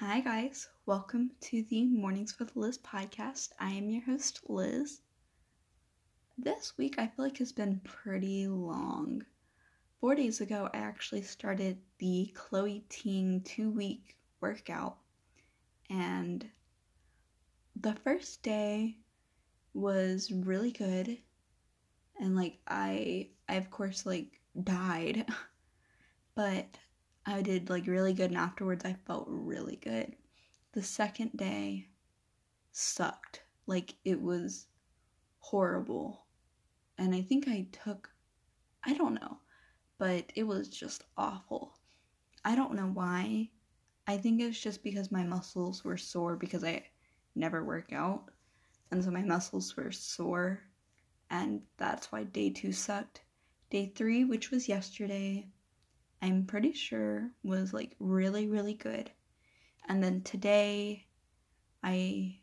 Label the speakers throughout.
Speaker 1: Hi, guys. Welcome to the Mornings with Liz podcast. I am your host, Liz. This week I feel like has been pretty long. Four days ago, I actually started the Chloe Ting two week workout, and the first day was really good. And like, I, I of course, like, died, but I did like really good, and afterwards I felt really good. The second day sucked. Like it was horrible. And I think I took, I don't know, but it was just awful. I don't know why. I think it's just because my muscles were sore because I never work out. And so my muscles were sore. And that's why day two sucked. Day three, which was yesterday, I'm pretty sure was like really really good. And then today I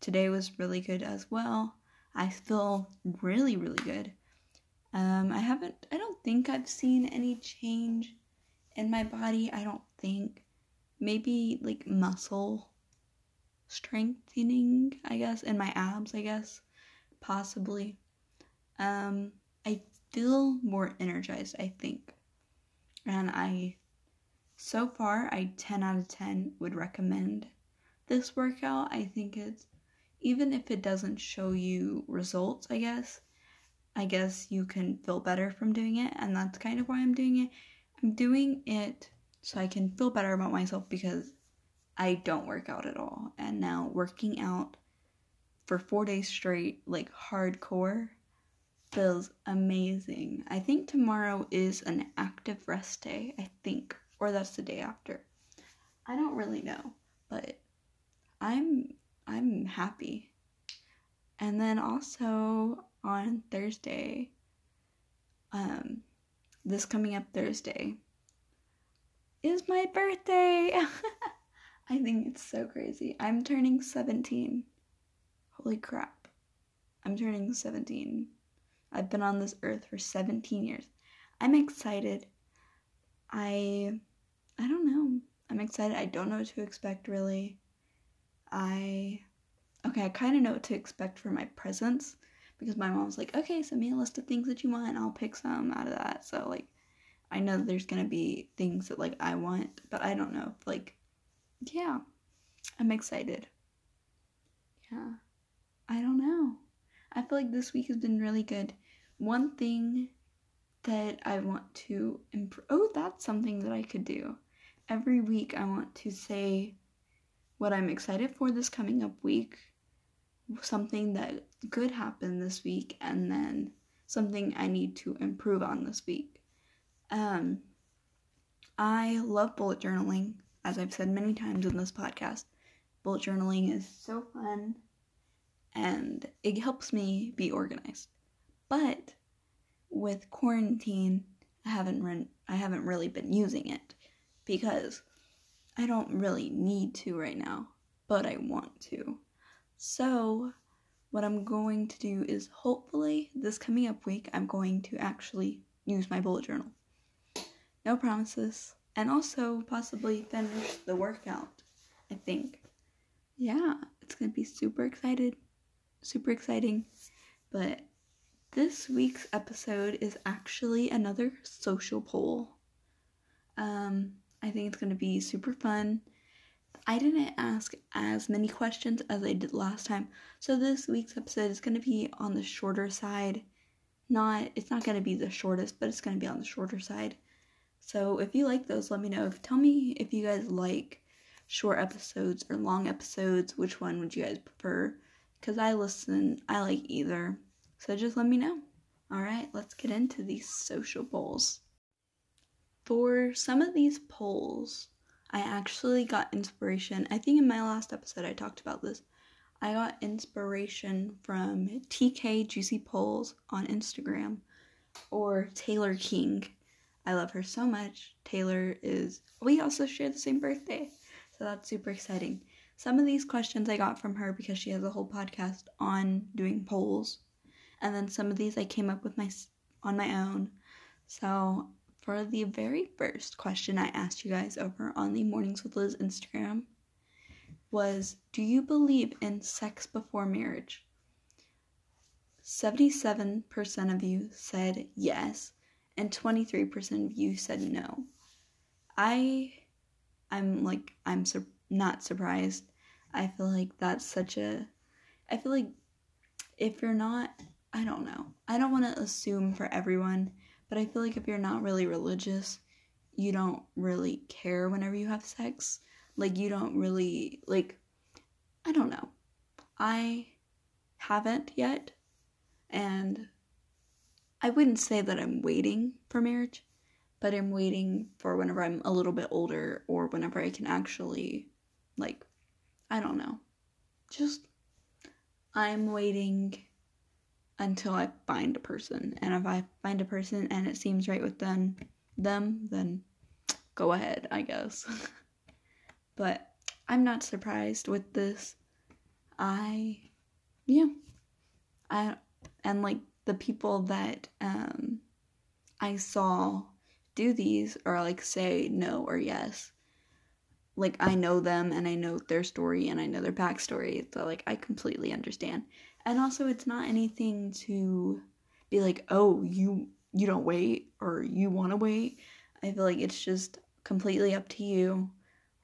Speaker 1: today was really good as well. I feel really really good. Um I haven't I don't think I've seen any change in my body. I don't think maybe like muscle strengthening, I guess, in my abs, I guess, possibly. Um I feel more energized, I think and I so far I 10 out of 10 would recommend this workout. I think it's even if it doesn't show you results, I guess, I guess you can feel better from doing it, and that's kind of why I'm doing it. I'm doing it so I can feel better about myself because I don't work out at all. And now working out for four days straight, like hardcore, feels amazing. I think tomorrow is an active rest day, I think, or that's the day after. I don't really know, but I'm I'm happy. And then also on Thursday, um, this coming up Thursday is my birthday. I think it's so crazy. I'm turning 17. Holy crap. I'm turning 17 I've been on this earth for 17 years. I'm excited. I I don't know. I'm excited. I don't know what to expect really. I okay, I kind of know what to expect for my presents because my mom's like, "Okay, send me a list of things that you want and I'll pick some out of that." So like I know there's going to be things that like I want, but I don't know. Like yeah. I'm excited. Yeah. I don't know. I feel like this week has been really good one thing that I want to improve. Oh, that's something that I could do. Every week, I want to say what I'm excited for this coming up week, something that good happened this week, and then something I need to improve on this week. Um, I love bullet journaling, as I've said many times in this podcast. Bullet journaling is so fun and it helps me be organized. But with quarantine, I haven't run I haven't really been using it because I don't really need to right now, but I want to. So, what I'm going to do is hopefully this coming up week I'm going to actually use my bullet journal. No promises. And also possibly finish the workout, I think. Yeah, it's going to be super excited. Super exciting. But this week's episode is actually another social poll. Um, I think it's going to be super fun. I didn't ask as many questions as I did last time, so this week's episode is going to be on the shorter side. Not, it's not going to be the shortest, but it's going to be on the shorter side. So if you like those, let me know. Tell me if you guys like short episodes or long episodes. Which one would you guys prefer? Because I listen, I like either. So just let me know. Alright, let's get into these social polls. For some of these polls, I actually got inspiration. I think in my last episode I talked about this. I got inspiration from TK Juicy Polls on Instagram or Taylor King. I love her so much. Taylor is, we also share the same birthday, so that's super exciting. Some of these questions I got from her because she has a whole podcast on doing polls and then some of these I came up with my on my own. So for the very first question I asked you guys over on the Mornings with Liz Instagram, was Do you believe in sex before marriage? 77% of you said yes, and 23% of you said no. I I'm like I'm sur- not surprised. I feel like that's such a I feel like if you're not I don't know. I don't want to assume for everyone, but I feel like if you're not really religious, you don't really care whenever you have sex. Like you don't really like I don't know. I haven't yet and I wouldn't say that I'm waiting for marriage, but I'm waiting for whenever I'm a little bit older or whenever I can actually like I don't know. Just I'm waiting until I find a person. And if I find a person and it seems right with them, them, then go ahead, I guess. but I'm not surprised with this. I yeah. I and like the people that um I saw do these or like say no or yes. Like I know them and I know their story and I know their backstory, so like I completely understand. And also it's not anything to be like, oh, you you don't wait or you want to wait. I feel like it's just completely up to you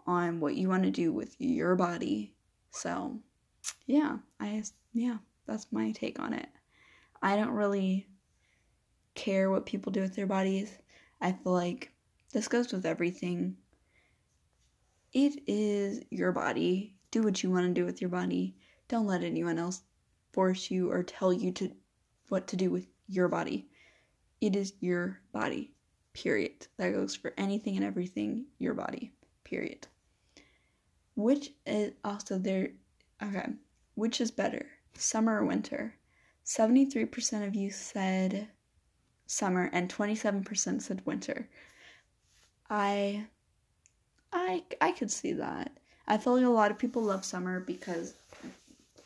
Speaker 1: on what you want to do with your body. So, yeah, I yeah, that's my take on it. I don't really care what people do with their bodies. I feel like this goes with everything. It is your body. Do what you want to do with your body. Don't let anyone else force you or tell you to what to do with your body. It is your body. Period. That goes for anything and everything, your body. Period. Which is also there. Okay. Which is better, summer or winter? 73% of you said summer and 27% said winter. I I I could see that. I feel like a lot of people love summer because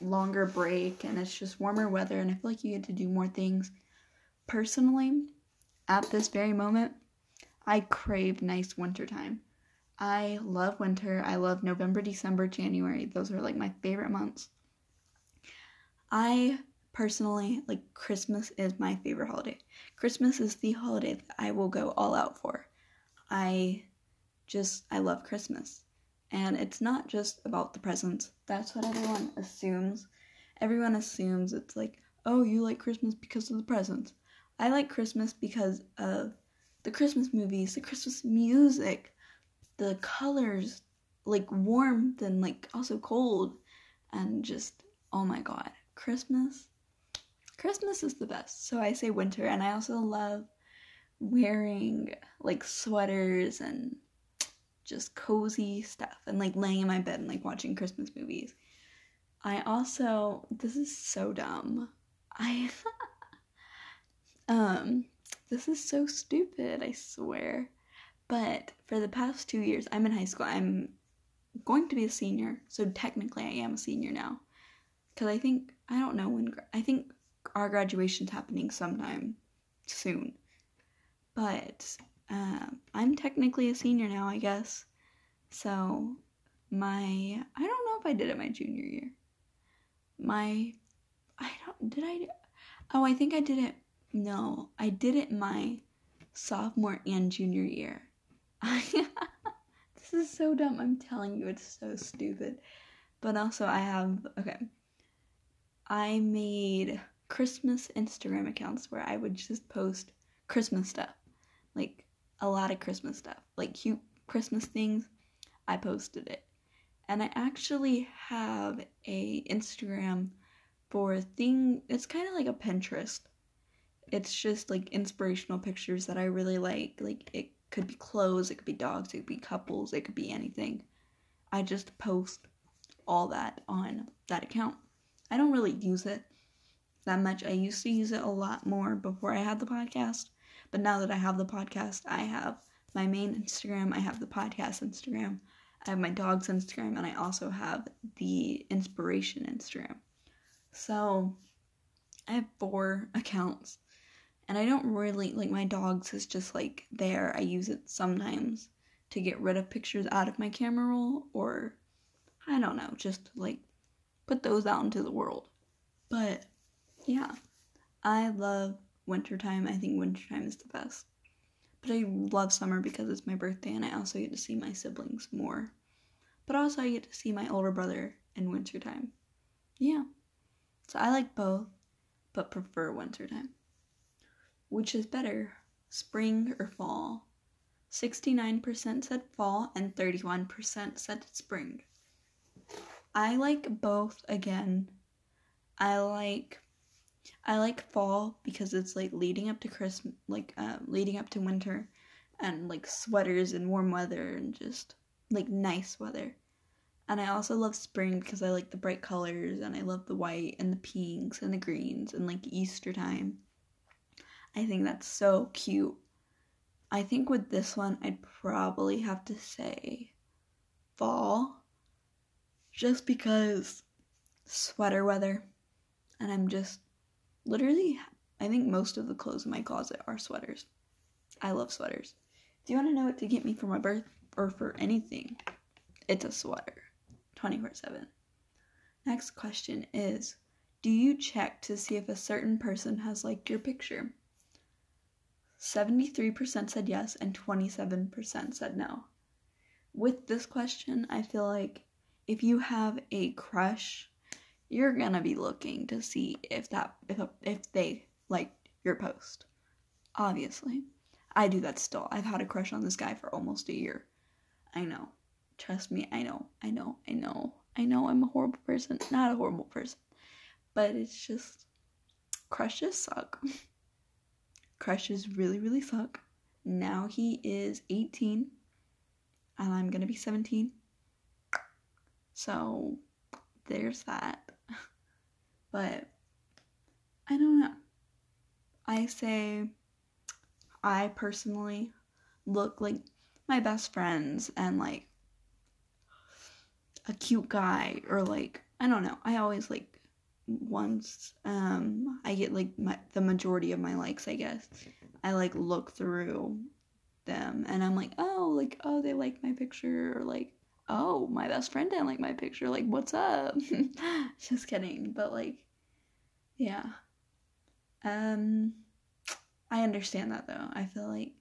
Speaker 1: longer break and it's just warmer weather and I feel like you get to do more things. Personally, at this very moment, I crave nice winter time. I love winter. I love November, December, January. Those are like my favorite months. I personally like Christmas is my favorite holiday. Christmas is the holiday that I will go all out for. I just I love Christmas. And it's not just about the presents. That's what everyone assumes. Everyone assumes it's like, "Oh, you like Christmas because of the presents." I like Christmas because of the Christmas movies, the Christmas music, the colors, like warmth and like also cold, and just oh my god, Christmas. Christmas is the best. So I say winter, and I also love wearing like sweaters and just cozy stuff and like laying in my bed and like watching Christmas movies. I also this is so dumb. I um this is so stupid, I swear. But for the past 2 years I'm in high school. I'm going to be a senior. So technically I am a senior now. Cuz I think I don't know when I think our graduation's happening sometime soon. But um, I'm technically a senior now, I guess. So my I don't know if I did it my junior year. My I don't did I Oh, I think I did it no, I did it my sophomore and junior year. this is so dumb. I'm telling you it's so stupid. But also I have okay. I made Christmas Instagram accounts where I would just post Christmas stuff. Like a lot of Christmas stuff, like cute Christmas things. I posted it. And I actually have a Instagram for a thing it's kind of like a Pinterest. It's just like inspirational pictures that I really like. Like it could be clothes, it could be dogs, it could be couples, it could be anything. I just post all that on that account. I don't really use it that much. I used to use it a lot more before I had the podcast. But now that I have the podcast, I have my main Instagram, I have the podcast Instagram, I have my dog's Instagram, and I also have the inspiration Instagram. So I have four accounts. And I don't really like my dog's is just like there. I use it sometimes to get rid of pictures out of my camera roll or I don't know, just like put those out into the world. But yeah, I love wintertime. I think wintertime is the best. But I love summer because it's my birthday and I also get to see my siblings more. But also, I get to see my older brother in wintertime. Yeah. So I like both, but prefer wintertime. Which is better, spring or fall? 69% said fall and 31% said spring. I like both again. I like I like fall because it's like leading up to Christmas, like uh, leading up to winter, and like sweaters and warm weather and just like nice weather. And I also love spring because I like the bright colors and I love the white and the pinks and the greens and like Easter time. I think that's so cute. I think with this one, I'd probably have to say fall just because sweater weather and I'm just literally, I think most of the clothes in my closet are sweaters. I love sweaters. Do you want to know what to get me for my birth or for anything? It's a sweater 24 7. Next question is Do you check to see if a certain person has liked your picture? 73% said yes and 27% said no. With this question, I feel like if you have a crush you're gonna be looking to see if that if if they like your post. Obviously, I do that still. I've had a crush on this guy for almost a year. I know. Trust me, I know. I know. I know. I know I'm a horrible person. Not a horrible person. But it's just crushes suck. crushes really really suck. Now he is 18 and I'm going to be 17. So there's that. But I don't know. I say I personally look like my best friends and like a cute guy or like I don't know. I always like once um I get like my, the majority of my likes, I guess. I like look through them and I'm like, "Oh, like oh, they like my picture or like oh, my best friend didn't like my picture. Like, what's up?" Just kidding, but like yeah. Um I understand that though. I feel like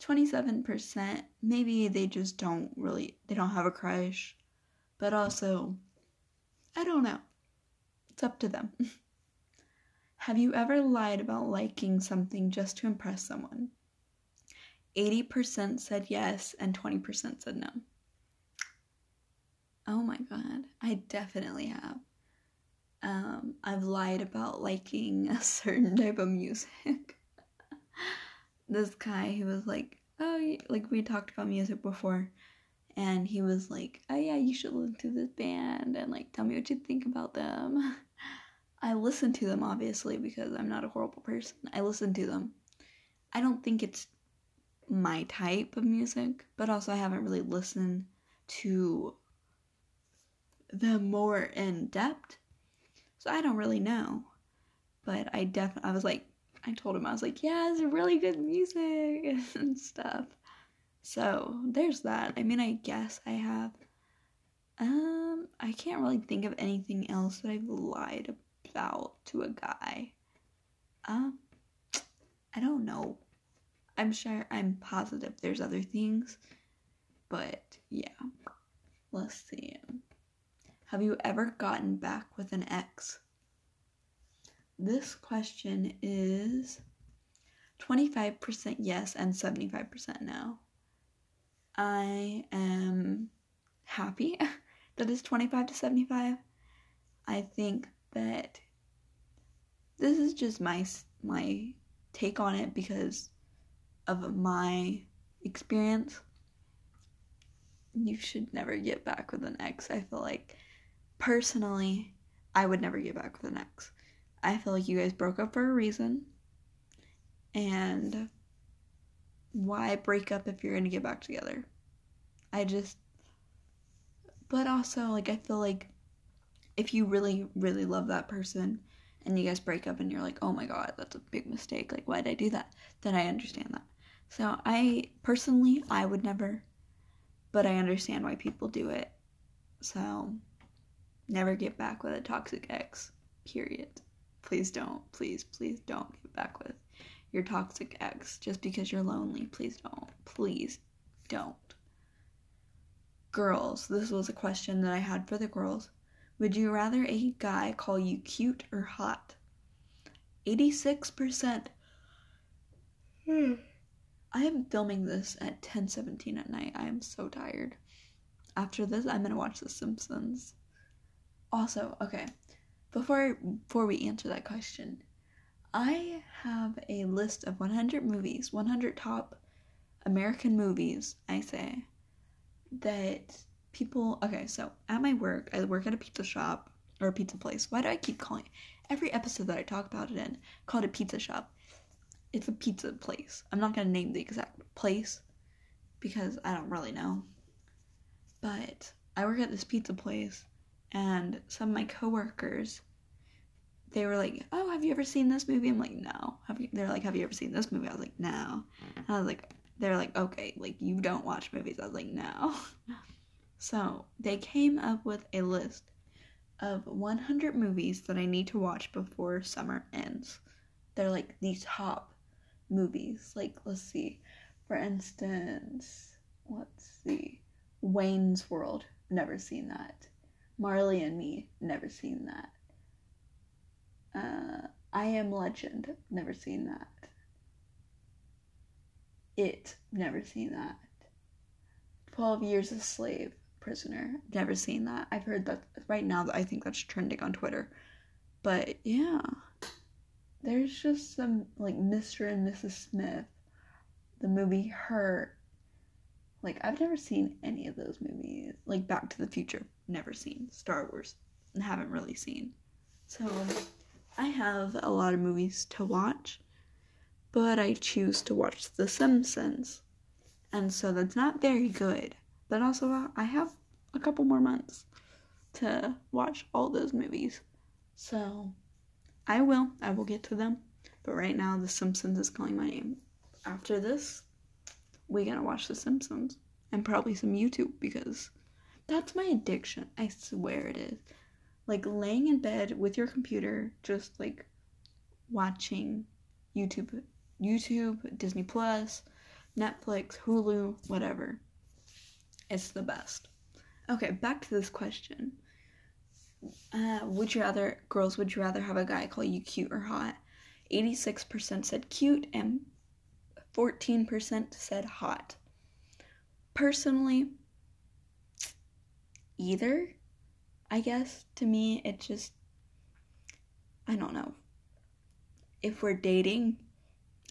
Speaker 1: 27% maybe they just don't really they don't have a crush. But also I don't know. It's up to them. have you ever lied about liking something just to impress someone? 80% said yes and 20% said no. Oh my god, I definitely have um, I've lied about liking a certain type of music. this guy, he was like, oh, like we talked about music before, and he was like, oh yeah, you should listen to this band and like tell me what you think about them. I listen to them obviously because I'm not a horrible person. I listen to them. I don't think it's my type of music, but also I haven't really listened to them more in depth so I don't really know. But I definitely, I was like, I told him, I was like, yeah, it's really good music and stuff. So there's that. I mean, I guess I have. Um, I can't really think of anything else that I've lied about to a guy. Um, I don't know. I'm sure, I'm positive there's other things. But yeah, let's see. Have you ever gotten back with an ex? This question is 25% yes and 75% no. I am happy that it's 25 to 75. I think that this is just my my take on it because of my experience. You should never get back with an ex. I feel like personally, I would never get back with an ex. I feel like you guys broke up for a reason. And why break up if you're going to get back together? I just. But also, like, I feel like if you really, really love that person and you guys break up and you're like, oh my god, that's a big mistake. Like, why did I do that? Then I understand that. So, I personally, I would never, but I understand why people do it. So, never get back with a toxic ex, period. Please don't. Please, please don't get back with your toxic ex just because you're lonely. Please don't. Please don't. Girls, this was a question that I had for the girls. Would you rather a guy call you cute or hot? 86%. Hmm. I am filming this at 10:17 at night. I am so tired. After this, I'm going to watch The Simpsons. Also, okay. Before before we answer that question, I have a list of 100 movies, 100 top American movies, I say, that people. Okay, so at my work, I work at a pizza shop or a pizza place. Why do I keep calling every episode that I talk about it in called a pizza shop? It's a pizza place. I'm not gonna name the exact place because I don't really know. But I work at this pizza place, and some of my coworkers, they were like, "Oh, have you ever seen this movie?" I'm like, "No." They're like, "Have you ever seen this movie?" I was like, "No." And I was like, "They're like, okay, like you don't watch movies." I was like, "No." So they came up with a list of 100 movies that I need to watch before summer ends. They're like the top movies. Like, let's see. For instance, let's see. Wayne's World. Never seen that. Marley and Me. Never seen that. Uh, I Am Legend. Never seen that. It. Never seen that. 12 Years a Slave. Prisoner. Never seen that. I've heard that right now. I think that's trending on Twitter. But yeah, there's just some like Mr. and Mrs. Smith, the movie Her. Like I've never seen any of those movies. Like Back to the Future, never seen. Star Wars, haven't really seen. So I have a lot of movies to watch, but I choose to watch The Simpsons, and so that's not very good but also I have a couple more months to watch all those movies. So I will. I will get to them. But right now, The Simpsons is calling my name. After this, we gotta watch The Simpsons and probably some YouTube because that's my addiction. I swear it is. Like laying in bed with your computer, just like watching YouTube, YouTube, Disney Plus, Netflix, Hulu, whatever. It's the best. Okay, back to this question. Uh, would you rather, girls, would you rather have a guy call you cute or hot? 86% said cute and 14% said hot. Personally, either, I guess. To me, it just, I don't know. If we're dating,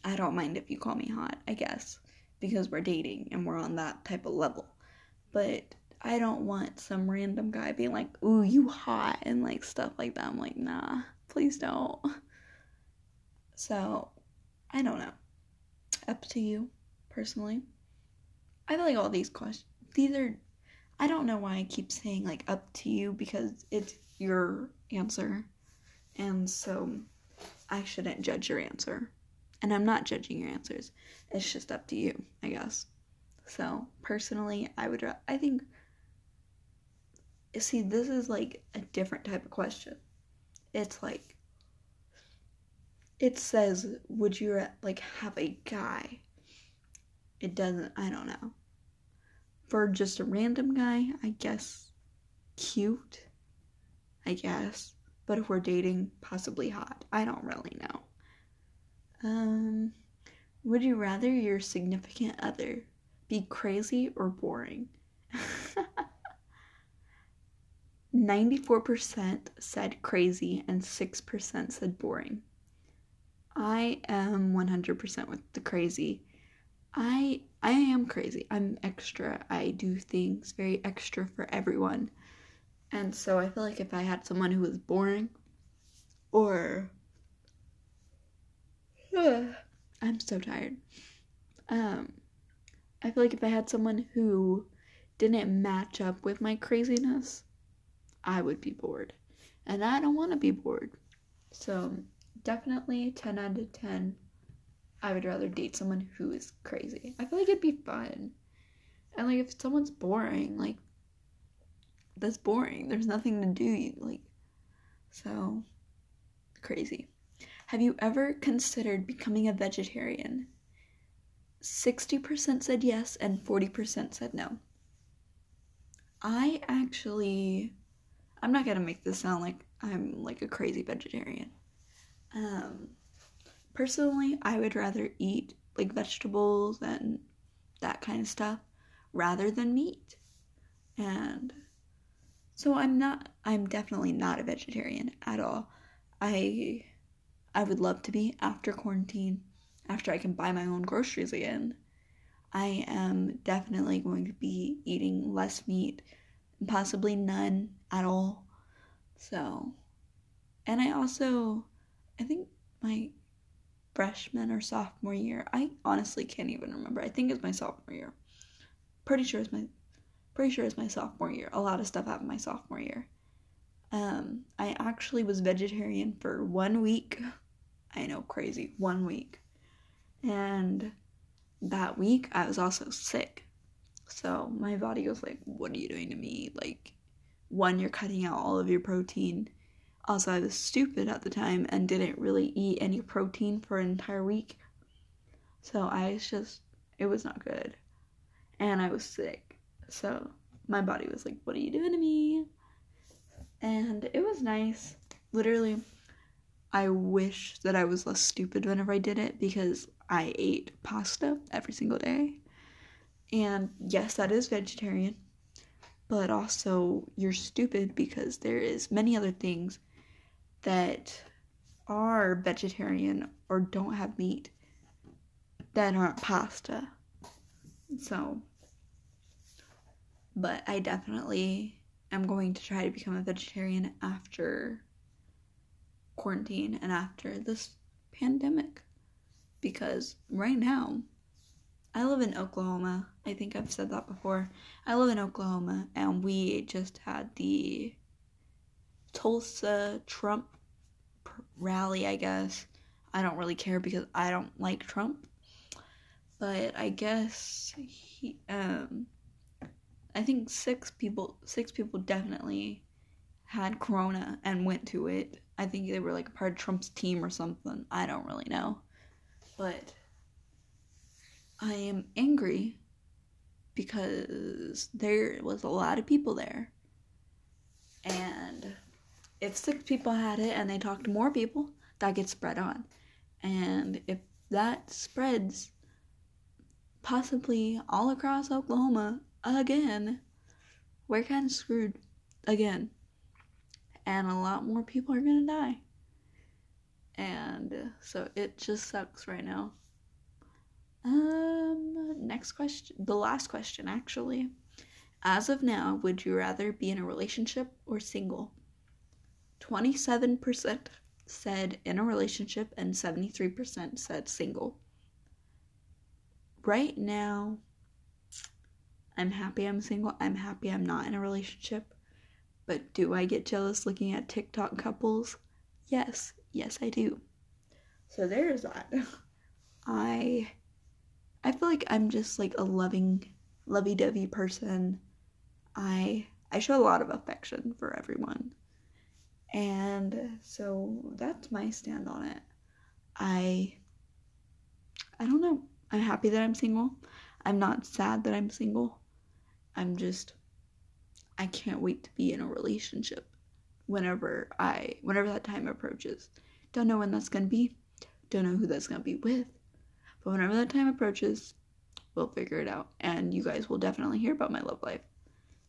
Speaker 1: I don't mind if you call me hot, I guess, because we're dating and we're on that type of level but I don't want some random guy being like, ooh, you hot, and like stuff like that. I'm like, nah, please don't. So, I don't know. Up to you, personally. I feel like all these questions, these are, I don't know why I keep saying like up to you because it's your answer. And so, I shouldn't judge your answer. And I'm not judging your answers. It's just up to you, I guess. So personally, I would, I think, see, this is like a different type of question. It's like, it says, would you like have a guy? It doesn't, I don't know. For just a random guy, I guess cute, I guess. But if we're dating, possibly hot. I don't really know. Um, would you rather your significant other be crazy or boring. 94% said crazy and 6% said boring. I am 100% with the crazy. I I am crazy. I'm extra. I do things very extra for everyone. And so I feel like if I had someone who was boring or I'm so tired. Um I feel like if I had someone who didn't match up with my craziness, I would be bored. And I don't want to be bored. So, definitely 10 out of 10. I would rather date someone who is crazy. I feel like it'd be fun. And like if someone's boring, like that's boring. There's nothing to do. Like, so crazy. Have you ever considered becoming a vegetarian? 60% said yes and 40% said no. I actually I'm not going to make this sound like I'm like a crazy vegetarian. Um personally, I would rather eat like vegetables and that kind of stuff rather than meat. And so I'm not I'm definitely not a vegetarian at all. I I would love to be after quarantine, after I can buy my own groceries again. I am definitely going to be eating less meat, possibly none at all. So, and I also, I think my freshman or sophomore year, I honestly can't even remember. I think it's my sophomore year. Pretty sure it's my, pretty sure it's my sophomore year. A lot of stuff happened my sophomore year. Um, I actually was vegetarian for one week. I know, crazy, one week. And that week, I was also sick. So my body was like, What are you doing to me? Like, one, you're cutting out all of your protein. Also, I was stupid at the time and didn't really eat any protein for an entire week. So I just, it was not good. And I was sick. So my body was like, What are you doing to me? And it was nice. Literally, I wish that I was less stupid whenever I did it because I ate pasta every single day. And yes, that is vegetarian. But also you're stupid because there is many other things that are vegetarian or don't have meat that aren't pasta. So but I definitely am going to try to become a vegetarian after quarantine and after this pandemic. Because right now, I live in Oklahoma. I think I've said that before. I live in Oklahoma, and we just had the Tulsa Trump rally, I guess. I don't really care because I don't like Trump. But I guess he, um, I think six people, six people definitely had corona and went to it. I think they were like a part of Trump's team or something. I don't really know. But I am angry because there was a lot of people there. And if six people had it and they talked to more people, that gets spread on. And if that spreads possibly all across Oklahoma again, we're kind of screwed again and a lot more people are gonna die. And so it just sucks right now. Um, next question, the last question actually. As of now, would you rather be in a relationship or single? 27% said in a relationship and 73% said single. Right now, I'm happy I'm single. I'm happy I'm not in a relationship. But do I get jealous looking at TikTok couples? Yes, yes I do. So there's that. I I feel like I'm just like a loving lovey-dovey person. I I show a lot of affection for everyone. And so that's my stand on it. I I don't know. I'm happy that I'm single. I'm not sad that I'm single. I'm just I can't wait to be in a relationship whenever I whenever that time approaches. Don't know when that's gonna be. Don't know who that's gonna be with. But whenever that time approaches, we'll figure it out. And you guys will definitely hear about my love life.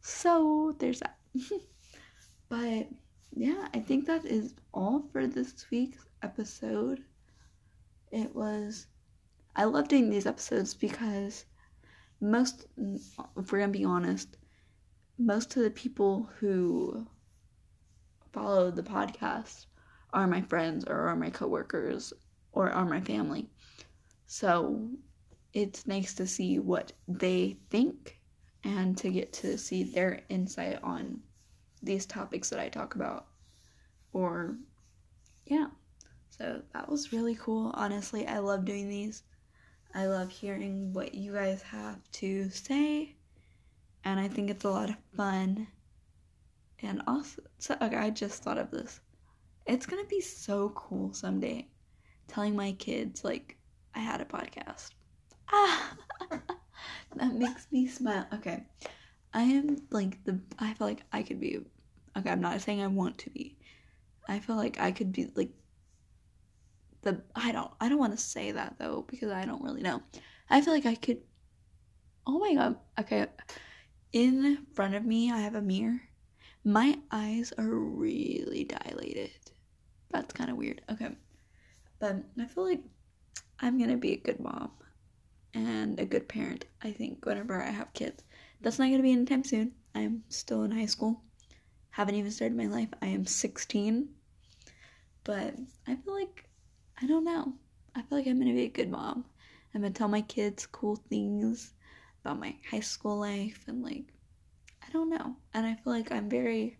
Speaker 1: So there's that. but yeah, I think that is all for this week's episode. It was I love doing these episodes because most if we're gonna be honest, most of the people who follow the podcast are my friends or are my coworkers or are my family. So it's nice to see what they think and to get to see their insight on these topics that I talk about. Or, yeah. So that was really cool. Honestly, I love doing these. I love hearing what you guys have to say and I think it's a lot of fun. And also, so, okay, I just thought of this. It's gonna be so cool someday telling my kids, like, I had a podcast. Ah! that makes me smile. Okay. I am like the, I feel like I could be, okay, I'm not saying I want to be. I feel like I could be like the, I don't, I don't want to say that though because I don't really know. I feel like I could, oh my god, okay. In front of me, I have a mirror. My eyes are really dilated. That's kind of weird. Okay. But I feel like I'm gonna be a good mom and a good parent, I think, whenever I have kids. That's not gonna be anytime soon. I'm still in high school. Haven't even started my life. I am 16. But I feel like, I don't know. I feel like I'm gonna be a good mom. I'm gonna tell my kids cool things about my high school life and like, I don't know. And I feel like I'm very,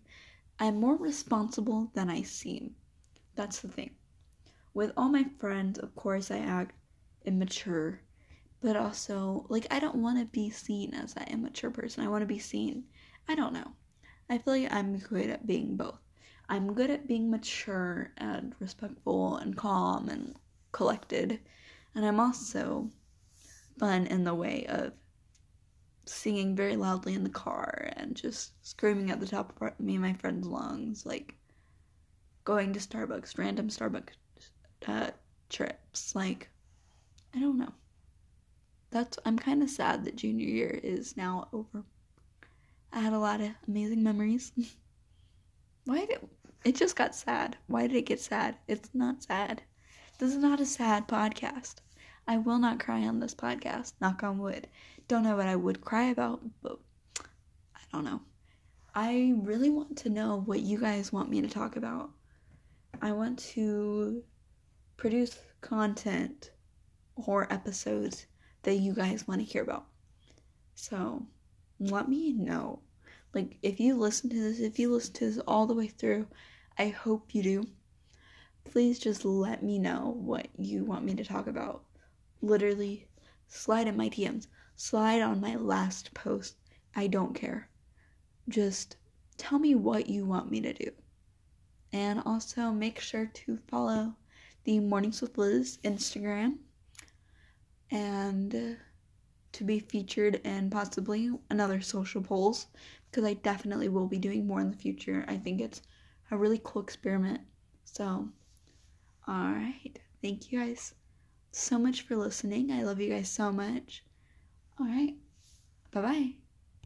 Speaker 1: I'm more responsible than I seem. That's the thing. With all my friends, of course, I act immature, but also, like, I don't want to be seen as that immature person. I want to be seen. I don't know. I feel like I'm good at being both. I'm good at being mature and respectful and calm and collected, and I'm also fun in the way of singing very loudly in the car and just screaming at the top of me and my friend's lungs, like going to Starbucks, random Starbucks uh, trips. Like, I don't know. That's I'm kind of sad that junior year is now over. I had a lot of amazing memories. Why did it just got sad? Why did it get sad? It's not sad. This is not a sad podcast. I will not cry on this podcast. Knock on wood. Don't know what I would cry about, but I don't know. I really want to know what you guys want me to talk about. I want to produce content or episodes that you guys want to hear about. So let me know. Like, if you listen to this, if you listen to this all the way through, I hope you do. Please just let me know what you want me to talk about. Literally, slide in my DMs, slide on my last post. I don't care. Just tell me what you want me to do. And also make sure to follow the Mornings with Liz Instagram and to be featured in possibly another social polls because I definitely will be doing more in the future. I think it's a really cool experiment. So, all right. Thank you guys so much for listening. I love you guys so much. All right. Bye bye.